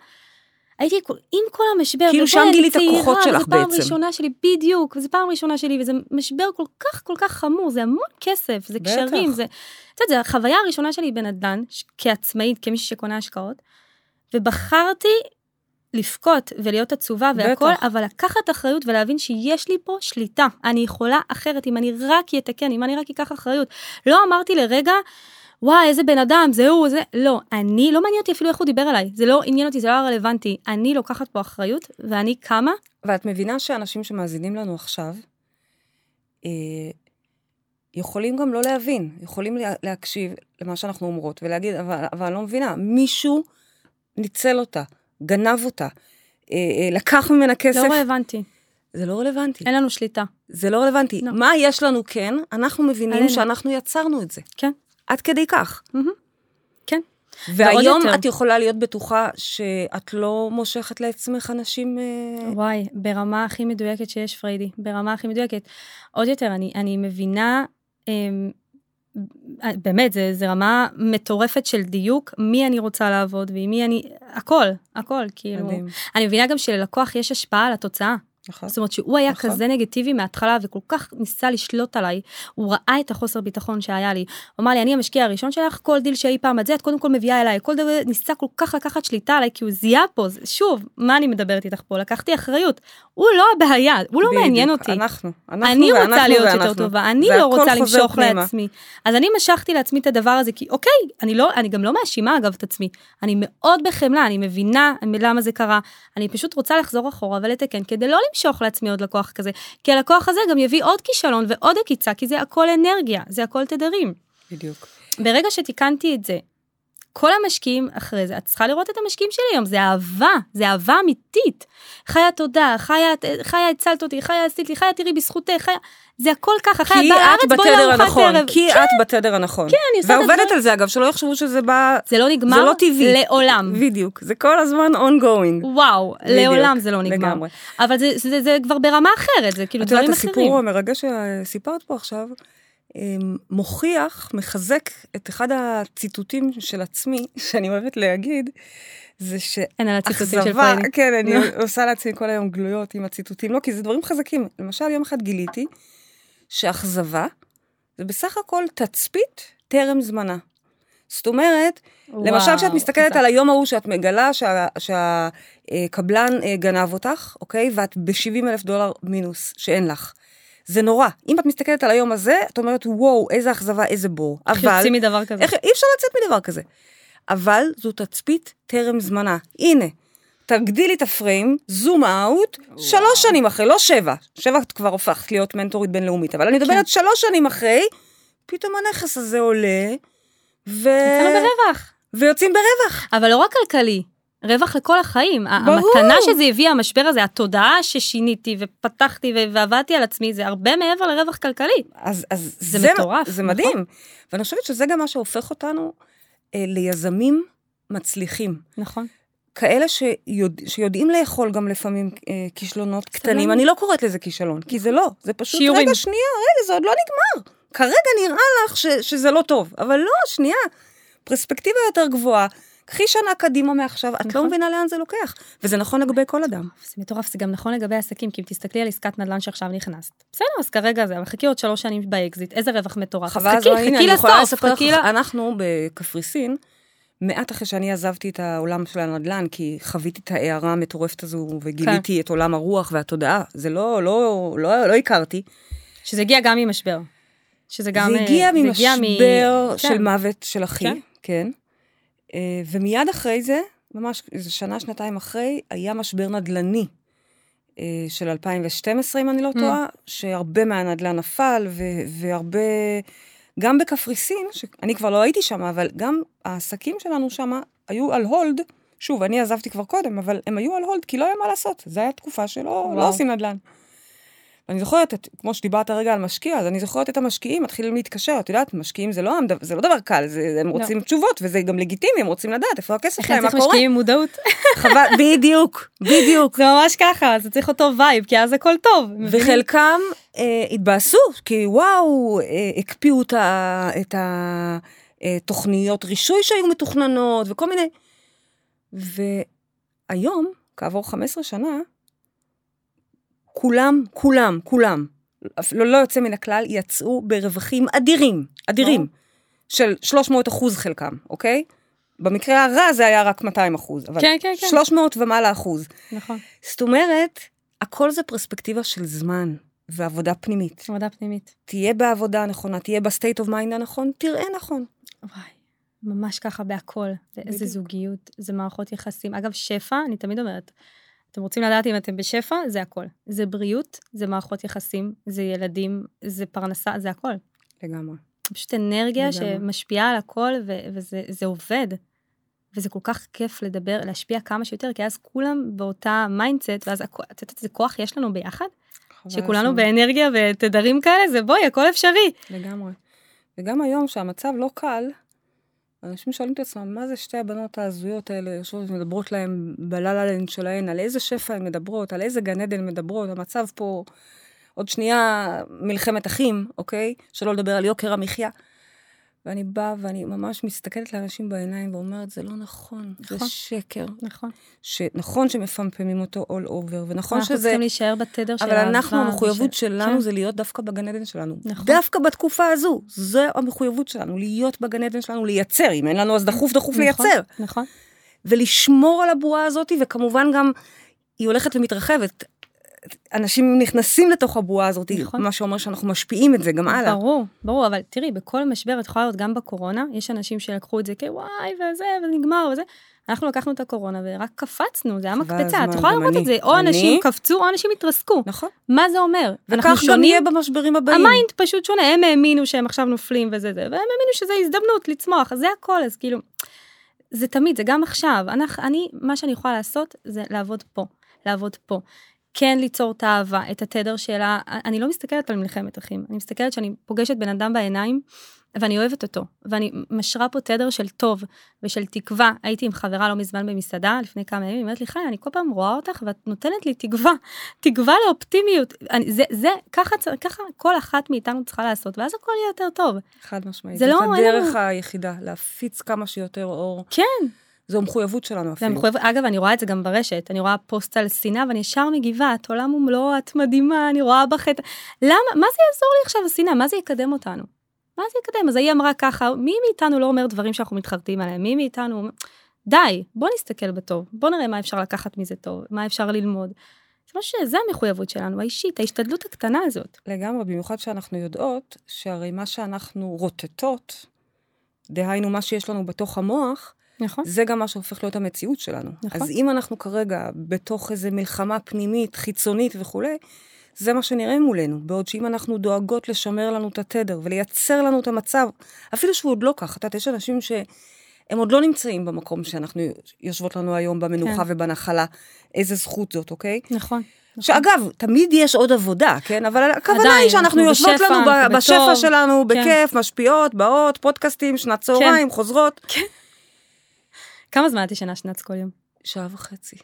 הייתי עם כל המשבר, כאילו שם גילית הכוחות שלך וזו פעם בעצם. ראשונה שלי, בדיוק, וזו פעם ראשונה שלי, וזה משבר כל כך כל כך חמור, זה המון כסף, זה בטח. קשרים, זה, את יודעת, זה החוויה הראשונה שלי בנדל"ן, כעצמאית, כמישהי שקונה השקעות, ובחרתי לבכות ולהיות עצובה והכל, בטח. אבל לקחת אחריות ולהבין שיש לי פה שליטה. אני יכולה אחרת, אם אני רק אתקן, אם אני רק אקח אחריות. לא אמרתי לרגע, וואי, איזה בן אדם, זה הוא, זה... לא, אני, לא מעניין אותי אפילו איך הוא דיבר אליי. זה לא עניין אותי, זה לא היה רלוונטי. אני לוקחת פה אחריות, ואני קמה, ואת מבינה שאנשים שמאזינים לנו עכשיו, אה, יכולים גם לא להבין, יכולים לה, להקשיב למה שאנחנו אומרות ולהגיד, אבל, אבל אני לא מבינה, מישהו ניצל אותה, גנב אותה, אה, אה, לקח ממנה כסף, לא רלוונטי. זה לא רלוונטי. אין לנו שליטה. זה לא רלוונטי. לא. מה יש לנו כן? אנחנו מבינים עלינו. שאנחנו יצרנו את זה. כן. עד כדי כך. מהמם. כן. והיום. את יכולה להיות בטוחה שאת לא מושכת לעצמך אנשים... אה, וואי, ברמה הכי מדויקת שיש, פריידי, ברמה הכי מדויקת. עוד יותר, אני, אני מבינה, אמ, באמת, זה, זה רמה מטורפת של דיוק, מי אני רוצה לעבוד ועם מי אני, הכל, הכל, כאילו. מדהים. אני מבינה גם שללקוח יש השפעה על התוצאה. נכון. זאת אומרת שהוא היה נכון. כזה נגטיבי מההתחלה וכל כך ניסה לשלוט עליי, הוא ראה את החוסר ביטחון שהיה לי. הוא אמר לי, אני המשקיע הראשון שלך, כל דיל שאי פעם את זה, את קודם כל מביאה אליי, כל דבר, ניסה כל כך לקחת שליטה עליי, כי הוא זיהה פה, שוב, מה אני מדברת איתך פה? לקחתי אחריות. הוא לא הבעיה, הוא לא בדיוק, מעניין אותי. אנחנו, אנחנו אני ואנחנו רוצה להיות ואנחנו. יותר טובה, אני לא רוצה למשוך פנימה. לעצמי. אז אני משכתי לעצמי את הדבר הזה, כי אוקיי, אני לא, אני גם לא מאשימה אגב את עצמי. אני מאוד בחמלה, אני מבינה למה זה קרה. אני פשוט רוצה לחזור אחורה ולתקן, כדי לא למשוך לעצמי עוד לקוח כזה. כי הלקוח הזה גם יביא עוד כישלון ועוד עקיצה, כי זה הכל אנרגיה, זה הכל תדרים. בדיוק. ברגע שתיקנתי את זה, כל המשקיעים אחרי זה, את צריכה לראות את המשקיעים שלי היום, זה אהבה, זה אהבה אמיתית. חיה תודה, חיה, חיה הצלת אותי, חיה עשית לי, חיה תראי בזכותך, חיה, זה הכל ככה, חיה את בואי בתדר לארוחת הנכון, ערב. כי את בתדר הנכון. כן, אני עושה את ועובדת הדברים- על זה אגב, שלא יחשבו שזה בא... זה לא נגמר זה לא טבעי. לעולם. בדיוק, זה כל הזמן ongoing. וואו, בדיוק, לעולם זה לא נגמר. לגמרי. אבל זה, זה, זה כבר ברמה אחרת, זה כאילו את יודעת, דברים אחרים. הסיפור המרגש שסיפרת פה עכשיו, מוכיח, מחזק את אחד הציטוטים של עצמי, <laughs> שאני אוהבת להגיד, זה ש... אין על הציטוטים של אכזבה, פריידי. כן, אני עושה לעצמי כל היום גלויות עם הציטוטים, לא, כי זה דברים חזקים. למשל, יום אחד גיליתי שאכזבה זה בסך הכל תצפית טרם זמנה. זאת אומרת, למשל, כשאת מסתכלת חזק. על היום ההוא שאת מגלה שהקבלן אה, גנב אותך, אוקיי? ואת ב-70 אלף דולר מינוס, שאין לך. זה נורא. אם את מסתכלת על היום הזה, את אומרת, וואו, איזה אכזבה, איזה בור. איך אבל... יוצאים מדבר כזה? איך, אי אפשר לצאת מדבר כזה. אבל זו תצפית טרם זמנה. הנה, תגדילי את הפריים, זום אאוט, שלוש שנים אחרי, לא שבע. שבע את כבר הופכת להיות מנטורית בינלאומית, אבל אני כן. מדברת שלוש שנים אחרי, פתאום הנכס הזה עולה, ו... יצאנו ברווח. ויוצאים ברווח. אבל לא רק כלכלי, רווח לכל החיים. ברור. המתנה שזה הביא, המשבר הזה, התודעה ששיניתי ופתחתי ועבדתי על עצמי, זה הרבה מעבר לרווח כלכלי. אז, אז זה מטורף, זה נכון? מדהים. ואני חושבת שזה גם מה שהופך אותנו אה, ליזמים מצליחים. נכון. כאלה שיודע, שיודעים לאכול גם לפעמים אה, כישלונות קטנים. אני לא קוראת לזה כישלון, כי זה לא, זה פשוט, שיעורים. רגע, שנייה, רגע, זה עוד לא נגמר. כרגע נראה לך ש, שזה לא טוב, אבל לא, שנייה, פרספקטיבה יותר גבוהה. קחי שנה קדימה מעכשיו, את לא נכון. מבינה לאן זה לוקח. וזה נכון לגבי כל אדם. זה מטורף, זה גם נכון לגבי עסקים, כי אם תסתכלי על עסקת נדל"ן שעכשיו נכנסת. בסדר, אז כרגע זה, אבל חכי עוד שלוש שנים באקזיט, איזה רווח מטורף. חכי, הנה, חכי לסוף, חכי ל... אנחנו בקפריסין, מעט אחרי שאני עזבתי את העולם של הנדל"ן, כי חוויתי את ההארה המטורפת הזו, וגיליתי את עולם הרוח והתודעה, זה לא, לא, לא, לא הכרתי. שזה הגיע גם ממשבר. שזה גם... זה אה, הגיע זה הגיע מ- ממשבר של כן. מוות של אחי, כן. כן. אה, ומיד אחרי זה, ממש איזה שנה, שנתיים אחרי, היה משבר נדל"ני אה, של 2012, אם אני לא Mm. טועה, שהרבה מהנדל"ן נפל, והרבה... גם בקפריסין, שאני כבר לא הייתי שם, אבל גם העסקים שלנו שם היו על הולד. שוב, אני עזבתי כבר קודם, אבל הם היו על הולד כי לא היה מה לעשות. זו הייתה תקופה שלא לא. עושים נדל"ן. ואני זוכרת, את, כמו שדיברת רגע על משקיע, אז אני זוכרת את המשקיעים מתחילים להתקשר, את יודעת, משקיעים זה לא, זה לא דבר קל, זה, הם לא. רוצים תשובות, וזה גם לגיטימי, הם רוצים לדעת איפה הכסף שלהם, מה צריך קורה. משקיעים עם מודעות. חבל, <laughs> בדיוק, בדיוק. זה ממש ככה, זה צריך אותו vibe, כי אז הכל טוב. וחלקם אה, התבאסו, כי וואו, אה, הקפיאו את, ה, את התוכניות רישוי שהיו מתוכננות וכל מיני. והיום, כעבור 15 שנה, כולם, כולם, כולם, אפילו לא יוצא מן הכלל, יצאו ברווחים אדירים, אדירים, ברור. של 300 אחוז חלקם, אוקיי? במקרה הרע זה היה רק 200 אחוז, אבל כן, כן, כן. 300 ומעלה אחוז. נכון, זאת אומרת, הכל זה פרספקטיבה של זמן ועבודה פנימית. עבודה פנימית. תהיה בעבודה הנכונה, תהיה ב state of mind הנכון, תראה נכון. וואי, ממש ככה בהכל. זה איזה. זוגיות, זה מערכות יחסים. אגב, שפע, אני תמיד אומרת, אתם רוצים לדעת אם אתם בשפע, זה הכל. זה בריאות, זה מערכות יחסים, זה ילדים, זה פרנסה, זה הכל. לגמרי. פשוט אנרגיה לגמרי. שמשפיעה על הכל, ו- וזה זה עובד. וזה כל כך כיף לדבר, להשפיע כמה שיותר, כי אז כולם באותה mindset, ואז את יודעת איזה כוח יש לנו ביחד? שכולנו הזמן. באנרגיה ותדרים כאלה, זה בואי, הכל אפשרי. לגמרי. וגם היום, שהמצב לא קל, אנשים שואלים את עצמם, מה זה שתי הבנות ההזויות האלה, יושבות ומדברות להם בלה-לה-לנד שלהן, על איזה שפע הן מדברות, על איזה גן עדן מדברות, המצב פה, עוד שנייה מלחמת אחים, אוקיי? שלא לדבר על יוקר המחיה. ואני באה ואני ממש מסתכלת לאנשים בעיניים ואומרת, זה לא נכון, זה נכון. שקר. נכון. שנכון שמפמפמים אותו all over, ונכון אנחנו שזה... צריכים להישאר בתדר של אבל. אנחנו, המחויבות וש- שלנו כן. זה להיות דווקא בגן עדן שלנו. נכון. דווקא בתקופה הזו, זו המחויבות שלנו, להיות בגן עדן שלנו, לייצר. אם אין לנו, אז דחוף דחוף נכון, לייצר. נכון. ולשמור על הבועה הזאת, וכמובן גם, היא הולכת ומתרחבת. אנשים נכנסים לתוך הבועה הזאת, נכון. מה שאומר שאנחנו משפיעים את זה גם הלאה. ברור, ברור, אבל תראי, בכל משבר, את יכולה לראות גם בקורונה, יש אנשים שלקחו את זה כוואי וזה, ונגמר וזה. אנחנו לקחנו את הקורונה ורק קפצנו, זה היה מקפצה. את יכולה לראות אני. את זה, או אני- אנשים קפצו, או אנשים התרסקו. נכון. מה זה אומר? וכך גם יהיה במשברים הבאים. ה mind פשוט שונה, הם האמינו שהם עכשיו נופלים וזה זה, והם האמינו שזה הזדמנות לצמוח, זה הכל, אז כאילו, זה תמיד, זה גם עכשיו. אנחנו, אני, מה שאני יכולה לעשות זה לעבוד פה, לעבוד פה. כן ליצור את האהבה, את התדר שלה. אני לא מסתכלת על מלחמת אחים, אני מסתכלת שאני פוגשת בן אדם בעיניים, ואני אוהבת אותו, ואני משרה פה תדר של טוב ושל תקווה. הייתי עם חברה לא מזמן במסעדה, לפני כמה ימים, היא אומרת לי, חי, אני כל פעם רואה אותך ואת נותנת לי תקווה, תקווה לאופטימיות. אני, זה, זה, ככה, ככה כל אחת מאיתנו צריכה לעשות, ואז הכל יהיה יותר טוב. חד משמעית. זה זאת לא, אין הדרך היחידה, להפיץ כמה שיותר אור. כן, זו המחויבות שלנו אפילו. מחויב, אגב, אני רואה את זה גם ברשת, אני רואה פוסט על שנאה ואני ישר מגיבה, את עולם ומלואו, את מדהימה, אני רואה בך את... למה, מה זה יעזור לי עכשיו השנאה? מה זה יקדם אותנו? מה זה יקדם? אז היא אמרה ככה, מי מאיתנו לא אומר דברים שאנחנו מתחרטים עליהם? מי מאיתנו... די, בוא נסתכל בטוב, בוא נראה מה אפשר לקחת מזה טוב, מה אפשר ללמוד. זה משהו שזה המחויבות שלנו, האישית, ההשתדלות הקטנה הזאת. לגמרי, במיוחד שאנחנו יודעות שהרי מה שאנחנו רוטטות, דהיינו מה שיש לנו בתוך המוח, נכון? זה גם מה שהופך להיות המציאות שלנו. נכון. אז אם אנחנו כרגע בתוך איזו מלחמה פנימית, חיצונית וכולי, זה מה שנראה מולנו. בעוד שאם אנחנו דואגות לשמר לנו את התדר ולייצר לנו את המצב, אפילו שהוא עוד לא כך, את יודעת, יש אנשים שהם עוד לא נמצאים במקום שאנחנו יושבות לנו היום במנוחה כן. ובנחלה. איזה זכות זאת, אוקיי? נכון. נכון. שאגב, תמיד יש עוד עבודה, כן? אבל הכוונה עדיין, היא שאנחנו אנחנו יושבות בשפע, לנו בשפע בטוב. שלנו, כן. בכיף, משפיעות, באות, פודקאסטים, שנת צהריים, חוזרות. כמה זמן את ישנה שנץ כל יום? שעה וחצי.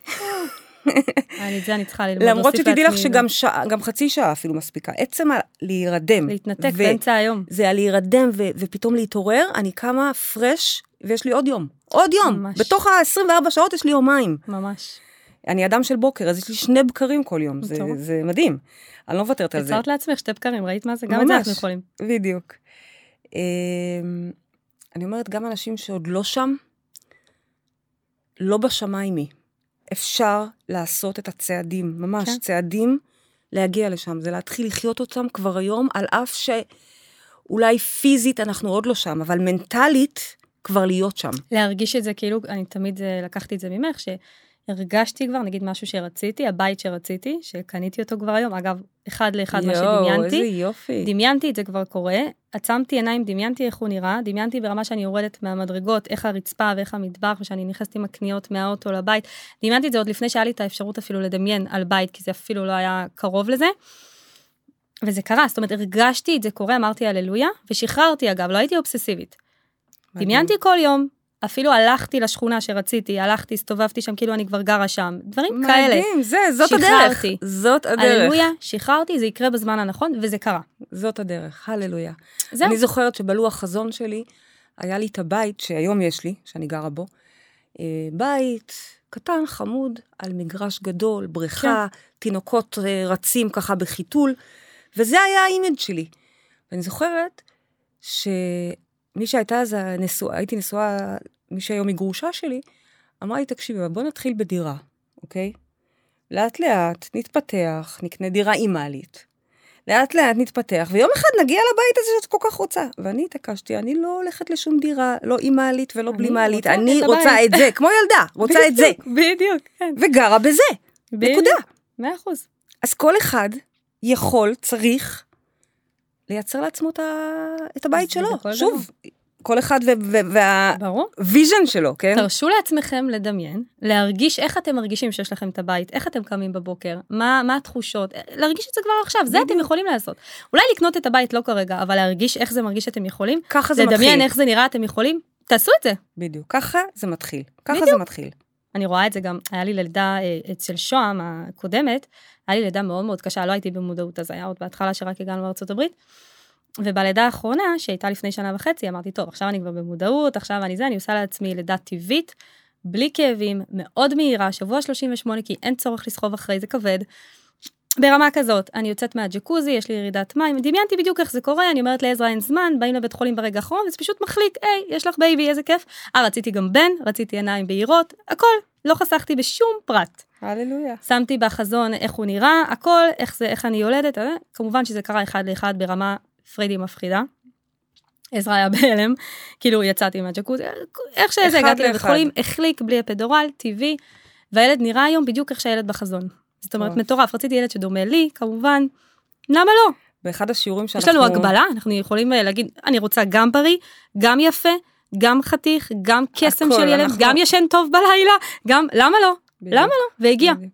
אני, את זה אני צריכה ללמוד. למרות שתדעי לך שגם שעה, גם חצי שעה אפילו מספיקה. עצם ה- להירדם. להתנתק באמצע היום. זה הלהירדם ופתאום להתעורר, אני קמה פרש, ויש לי עוד יום. עוד יום. ממש. בתוך ה-24 שעות יש לי יומיים. ממש. אני אדם של בוקר, אז יש לי שני בקרים כל יום. זה, מדהים. אני לא מוותרת על זה. יצרת לעצמך שתי בקרים, ראית מה זה? גם את זה. אנחנו יכולים. בדיוק. אמ, אני אומרת, גם אנשים שעוד לא שם, לא בשמיים היא. אפשר לעשות את הצעדים, ממש כן. צעדים להגיע לשם. זה להתחיל לחיות אותם כבר היום, על אף שאולי פיזית אנחנו עוד לא שם, אבל מנטלית כבר להיות שם. להרגיש את זה כאילו, אני תמיד אה, לקחתי את זה ממך, שהרגשתי כבר, נגיד משהו שרציתי, הבית שרציתי, שקניתי אותו כבר היום, אגב, אחד לאחד מה יואו, איזה שדמיינתי, יופי. דמיינתי את זה כבר קורה, עצמתי עיניים, דמיינתי איך הוא נראה, דמיינתי ברמה שאני יורדת מהמדרגות, איך הרצפה ואיך המטבח, ושאני נכנסת עם הקניות מהאוטו לבית, דמיינתי את זה עוד לפני שהיה לי את האפשרות אפילו לדמיין על בית, כי זה אפילו לא היה קרוב לזה. וזה קרה, זאת אומרת, הרגשתי את זה קורה, אמרתי הללויה, ושחררתי אגב, לא הייתי אובססיבית. מדהים. דמיינתי כל יום, אפילו הלכתי לשכונה שרציתי, הלכתי, הסתובבתי שם כאילו אני כבר גרה שם, דברים כאלה. מדהים, זה, זאת הדרך. שחררתי. זאת הדרך. הללויה, שחררתי, זה יקרה בזמן הנכון, וזה קרה. זאת הדרך, הללויה. זהו. אני זוכרת שבלוח חזון שלי, היה לי את הבית שהיום יש לי, שאני גרה בו, אה, בית קטן, חמוד, על מגרש גדול, בריכה, כן. תינוקות אה, רצים ככה בחיתול, וזה היה האימג' שלי. ואני זוכרת שמי שהייתה אז הנשואה, הייתי נשואה, מי שהיום היא גרושה שלי, אמרה לי, תקשיבי, בוא נתחיל בדירה, אוקיי? לאט לאט נתפתח, נקנה דירה עם מעלית. לאט לאט נתפתח, ויום אחד נגיע לבית הזה שאת כל כך רוצה. ואני התעקשתי, אני לא הולכת לשום דירה, לא עם מעלית ולא בלי מעלית, רוצה אני את רוצה. את זה, כמו ילדה, רוצה את זה, בדיוק, כן. וגרה בזה, נקודה. מאה אחוז. אז כל אחד יכול, צריך, לייצר לעצמו את הבית שלו. שוב, כל אחד. והוויז'ן שלו, כן? תרשו לעצמכם לדמיין, להרגיש איך אתם מרגישים שיש לכם את הבית, איך אתם קמים בבוקר, מה, מה התחושות, להרגיש את זה כבר עכשיו, זה אתם. יכולים לעשות. אולי לקנות את הבית לא כרגע, אבל להרגיש איך זה מרגיש שאתם יכולים, ככה זה מתחיל. לדמיין איך זה נראה אתם יכולים, תעשו את זה. בדיוק, ככה זה מתחיל. ככה בדיוק. זה מתחיל. אני רואה את זה גם, היה לי לידה אה, אצל שוהם הקודמת, היה לי לידה מאוד מאוד קשה, לא הייתי במודעות, אז היה עוד בהתחלה שרק הגענו לארצות הברית. ובלידה האחרונה, שהייתה לפני שנה וחצי, אמרתי, טוב, עכשיו אני כבר במודעות, עכשיו אני זה, אני עושה לעצמי לידה טבעית, בלי כאבים, מאוד מהירה, שבוע 38, כי אין צורך לסחוב אחרי, זה כבד. ברמה כזאת, אני יוצאת מהג'קוזי, יש לי ירידת מים, דמיינתי בדיוק איך זה קורה, אני אומרת לעזרא אין זמן, באים לבית חולים ברגע האחרון, וזה פשוט מחליק, היי, יש לך baby, איזה כיף. אה, רציתי גם בן, רציתי עיניים בהירות, הכל, לא חסכתי בשום פרט. הללויה. שמתי בחזון איך הוא נראה, הכל, איך זה, איך אני יולדת, אה, כמובן שזה קרה אחד לאחד ברמה פרידי מפחידה. עזרא היה <laughs> בהלם, כאילו יצאתי מהג'קוזי, איך שזה הגעתי לבית. חולים, החליק בלי אפידורל, טבעי, והילד נראה היום בדיוק איך שהילד בחזון. זאת אומרת, מטורף. רציתי ילד שדומה לי, כמובן, למה לא? באחד השיעורים יש שאנחנו... לנו הגבלה, אנחנו יכולים אה, להגיד, אני רוצה גם בריא, גם יפה, גם חתיך, גם קסם של ילד, אנחנו- גם ישן טוב בלילה, גם, למה לא? בדיוק. למה לא? והגיע. בדיוק.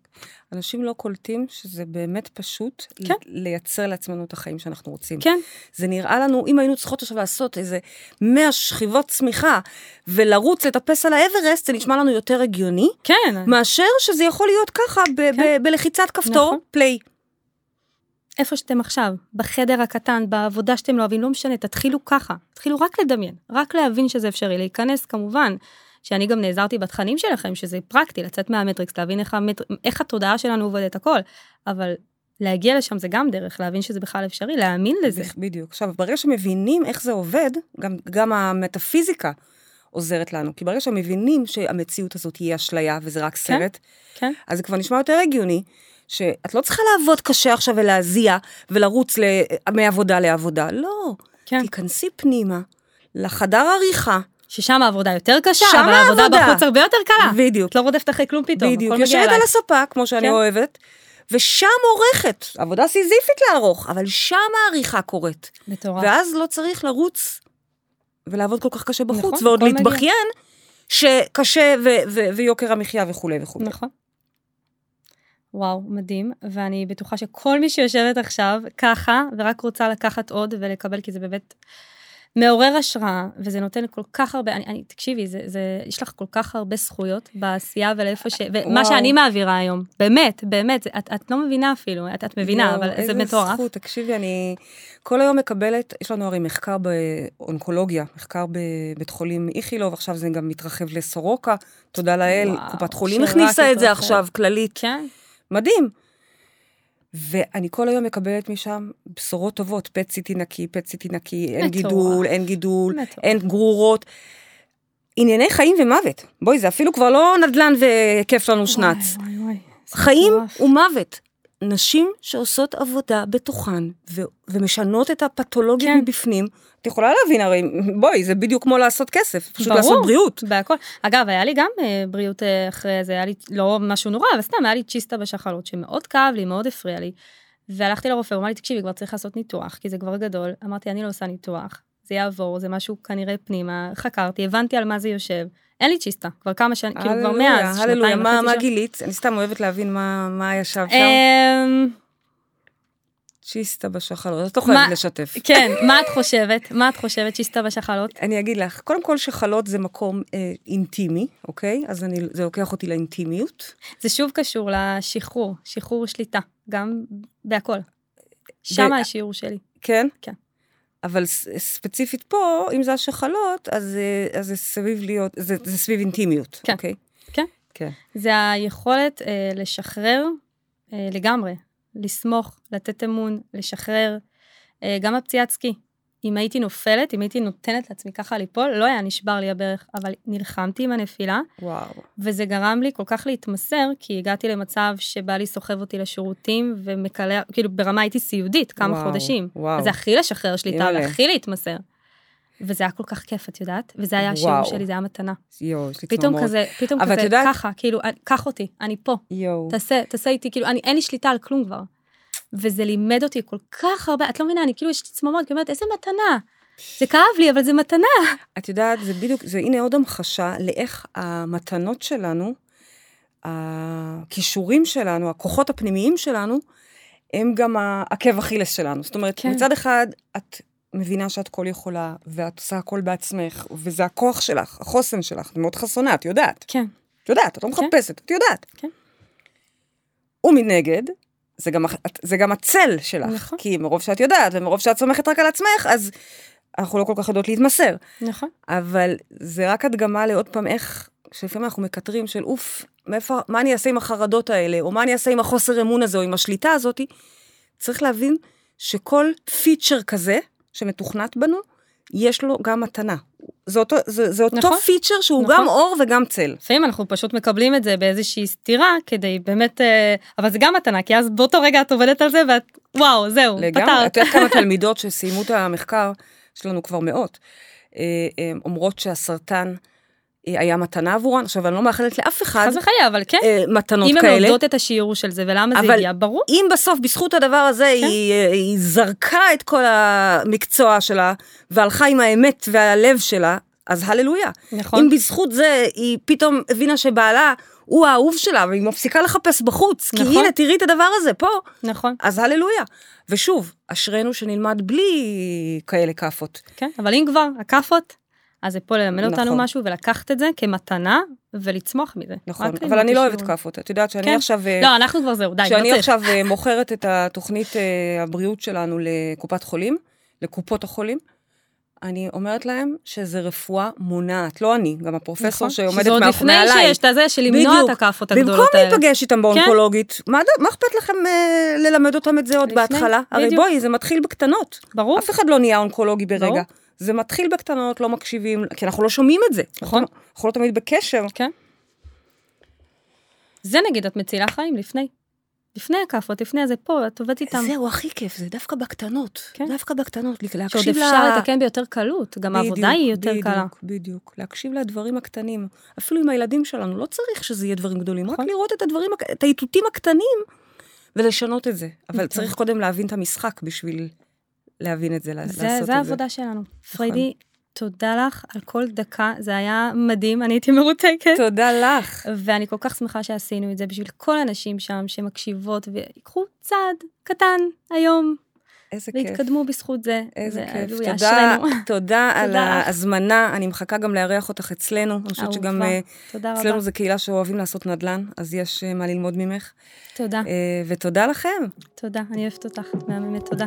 אנשים לא קולטים שזה באמת פשוט כן. לייצר לעצמנו את החיים שאנחנו רוצים. כן, זה נראה לנו, אם היינו צריכות עכשיו לעשות איזה 100 שכיבות צמיחה ולרוץ לטפס על האברסט, זה נשמע לנו יותר הגיוני, כן. מאשר שזה יכול להיות ככה ב- כן. ב- בלחיצת כפתור, נכון. פליי. איפה שאתם עכשיו, בחדר הקטן, בעבודה שאתם לא אוהבים, לא משנה, תתחילו ככה. תתחילו רק לדמיין, רק להבין שזה אפשרי, להיכנס כמובן. שאני גם נעזרתי בתכנים שלכם, שזה פרקטי, לצאת מהמטריקס, להבין איך, המט... איך התודעה שלנו עובדת, הכל. אבל להגיע לשם זה גם דרך, להבין שזה בכלל אפשרי, להאמין לזה. בדיוק. עכשיו, ברגע שמבינים איך זה עובד, גם, גם המטאפיזיקה עוזרת לנו. כי ברגע שמבינים שהמציאות הזאת היא אשליה וזה רק סרט, כן. אז זה כבר נשמע יותר הגיוני, שאת לא צריכה לעבוד קשה עכשיו ולהזיע ולרוץ ל... מעבודה לעבודה. לא. כן. תיכנסי פנימה לחדר עריכה, ששם העבודה יותר קשה, שם אבל העבודה. בחוץ הרבה יותר קלה. בדיוק, את לא רודפת אחרי כלום פתאום, בדיוק, יושבת. על הספה, כמו שאני כן. אוהבת, ושם עורכת, עבודה סיזיפית לערוך, אבל שם העריכה קורית. מטורף. ואז לא צריך לרוץ ולעבוד כל כך קשה בחוץ, נכון, ועוד. להתבכיין שקשה ויוקר המחיה וכולי וכולי. נכון. וואו, מדהים, ואני בטוחה שכל מי שיושבת עכשיו ככה, ורק רוצה לקחת עוד ולקבל, כי זה באמת מעורר השראה, וזה נותן כל כך הרבה, אני, אני תקשיבי, זה, זה, יש לך כל כך הרבה זכויות בעשייה ולאיפה ש... ומה וואו. שאני מעבירה היום, באמת, באמת, זה- את, את לא מבינה אפילו, את, את מבינה, יואו, אבל זה איזה מטורף. זכות, תקשיבי, אני כל היום מקבלת, יש לנו הרי מחקר באונקולוגיה, מחקר בבית חולים איכילוב, עכשיו זה גם מתרחב לסורוקה, תודה לאל, וואו, קופת חולים הכניסה את זה. עכשיו, כללית, כן, מדהים. ואני כל היום מקבלת משם בשורות טובות, פט סיטי נקי, פט סיטי נקי, אין. גידול, אין גידול. אין גרורות. ענייני חיים ומוות. בואי, זה אפילו כבר לא נדל"ן וכיף לנו שנץ. וואי, וואי, וואי, חיים. ומוות. נשים שעושות עבודה בתוכן ו- ומשנות את הפתולוגיה כן. מבפנים, את יכולה להבין, הרי בואי, זה בדיוק כמו לעשות כסף, פשוט ברור. לעשות בריאות. בהכל. אגב, היה לי גם אה, בריאות אה, אחרי זה, היה לי לא משהו נורא, אבל סתם, היה לי צ'יסטה בשחלות, שמאוד כאב לי, מאוד הפריע לי. והלכתי לרופא, הוא אמר לי, תקשיבי, כבר צריך לעשות ניתוח, כי זה כבר גדול. אמרתי, אני לא עושה ניתוח, זה יעבור, זה משהו כנראה פנימה. חקרתי, הבנתי על מה זה יושב. אין לי צ'יסטה, כבר כמה שנים, כאילו כבר מאז, שנתיים מה וחצי מה שם. גילית? אני סתם אוהבת להבין מה מה ישב שם. אמ, צ'יסטה בשחלות, את לא מה- חייבת לשתף. כן, מה את חושבת? מה את חושבת שהסתה בשחלות? אני אגיד לך, קודם כל שחלות זה מקום אה, אינטימי, אוקיי? אז אני, זה לוקח אותי לאינטימיות. זה שוב קשור לשחרור, שחרור שליטה, גם בהכל. שם השיעור שלי. כן? כן. אבל ספציפית פה, אם זה השחלות, אז, אה, אז זה סביב להיות, זה, זה סביב אינטימיות, כן. אוקיי? כן. כן. זה היכולת אה, לשחרר אה, לגמרי, לסמוך, לתת אמון, לשחרר. אה, גם הפציעת סקי. אם הייתי נופלת, אם הייתי נותנת לעצמי ככה ליפול, לא היה נשבר לי הברך, אבל נלחמתי עם הנפילה, וואו. וזה גרם לי כל כך להתמסר, כי הגעתי למצב שבעלי סוחב אותי לשירותים ומקלע, כאילו ברמה הייתי סיעודית כמה וואו, חודשים. וואו. אז זה הכי לשחרר שליטה. והכי להתמסר. וזה היה כל כך כיף, את יודעת? וזה היה השיעור. שלי, זה היה מתנה. יואו, יש לי פתאום צמרמורת. כזה, פתאום כזה, יודעת- ככה, כאילו, קח אותי, אני פה, יואו. תעשה, תעשה איתי, כאילו, אני, אין לי שליטה על כלום כבר. וזה לימד אותי כל כך הרבה, את לא מבינה, אני כאילו, יש לי צמרמורת, כי אומרת, איזה מתנה. זה כאב לי, אבל זה מתנה. את יודעת, זה בדיוק, זה הנה עוד המחשה לאיך המתנות שלנו, הכישורים שלנו, הכוחות הפנימיים שלנו, הם גם העקב אכילס שלנו. זאת אומרת, כן. כן. מצד אחד, את מבינה שאת כל יכולה, ואת עושה הכל בעצמך, וזה הכוח שלך, החוסן שלך, את מאוד חסונה, את יודעת. כן, את יודעת, את לא כן. מחפשת, את יודעת. כן. ומנגד, זה גם, זה גם הצל שלך, נכון. כי מרוב שאת יודעת, ומרוב שאת סומכת רק על עצמך, אז אנחנו לא כל כך יודעות להתמסר. נכון. אבל זה רק הדגמה לעוד פעם איך, שלפעמים אנחנו מקטרים של אוף, מאיפה, מה אני אעשה עם החרדות האלה, או מה אני אעשה עם החוסר אמון הזה, או עם השליטה הזאת, צריך להבין שכל פיצ'ר כזה שמתוכנת בנו, יש לו גם מתנה. זה אותו, זה, זה אותו נכון. פיצ'ר שהוא נכון. גם אור וגם צל. לפעמים אנחנו פשוט מקבלים את זה באיזושהי סתירה, כדי באמת, אה, אבל זה גם מתנה, כי אז באותו רגע את עובדת על זה, ואת, וואו, זהו, לגמרי, את פתרת. יודעת כמה <laughs> תלמידות שסיימו את המחקר, יש לנו כבר מאות, אה, אה, אומרות שהסרטן היה מתנה עבורן, עכשיו אני לא מאחלת לאף אחד חס וחלילה, אבל כן, אה, מתנות אם הן כאלה. יודעות את השיעור של זה ולמה זה הגיע, ברור. אם בסוף בזכות הדבר הזה כן. היא, אה, היא זרקה את כל המקצוע שלה והלכה עם האמת והלב שלה, אז הללויה. נכון. אם בזכות זה היא פתאום הבינה שבעלה הוא האהוב שלה והיא מפסיקה לחפש בחוץ, כי נכון. הנה תראי את הדבר הזה פה, נכון, אז הללויה. ושוב, אשרינו שנלמד בלי כאלה כאפות. כן, אבל אם כבר, הכאפות, אז זה פה ללמד אותנו נכון. משהו ולקחת את זה כמתנה ולצמוח מזה. נכון, אבל אני לא. אוהבת כאפות. את יודעת שאני כן. עכשיו... אה, לא, אנחנו כבר זהו, די, לא צריך. עכשיו אה, מוכרת את התוכנית אה, הבריאות שלנו לקופת חולים, לקופות החולים, אני אומרת להם שזה רפואה מונעת, לא אני, גם הפרופסור נכון, שעומדת שזה עוד לפני. שיש את הזה של למנוע. את הכאפות במקום הגדולות האלה. להיפגש איתם באונקולוגית, מה ד- מה אכפת לכם אה, ללמד אותם את זה עוד לפני, בהתחלה? הרי בדיוק. בואי, זה מתחיל בקטנות. ברור. אף אחד לא נהיה אונקולוגי ברגע. ברור. זה מתחיל בקטנות, לא מקשיבים, כי אנחנו לא שומעים את זה. נכון. אנחנו לא תמיד בקשר. כן. זה נגיד, את מצילה חיים לפני. לפני הכאפות, לפני הזה, פה, את עובדת איתם. זהו, הכי כיף, זה דווקא בקטנות. כן. דווקא בקטנות, שעוד להקשיב אפשר לתקן ביותר קלות, גם העבודה היא יותר בדיוק, קלה. בדיוק, להקשיב לדברים הקטנים. אפילו עם הילדים שלנו, לא צריך שזה יהיה דברים גדולים, רק נכון. לראות את הדברים, את האיתותים הקטנים ולשנות את זה. אבל נכון. צריך קודם להבין את המשחק בשביל להבין את זה, לה- לעשות זה, את זה זה. העבודה שלנו. פריידי, תודה לך על כל דקה, זה היה מדהים, אני הייתי מרותקת. תודה לך. ואני כל כך שמחה שעשינו את זה בשביל כל הנשים שם שמקשיבות ויקחו צעד קטן היום איזה כיף. והתקדמו בזכות זה. איזה כיף. תודה. <laughs> תודה על. ההזמנה, אני מחכה גם לארח אותך אצלנו. אני חושבת שגם. אה. אצלנו זו קהילה שאוהבים לעשות נדל"ן, אז יש אה, מה ללמוד ממך. תודה, אה, ותודה לכם. תודה, אני אוהבת אותך, את מהממת, תודה.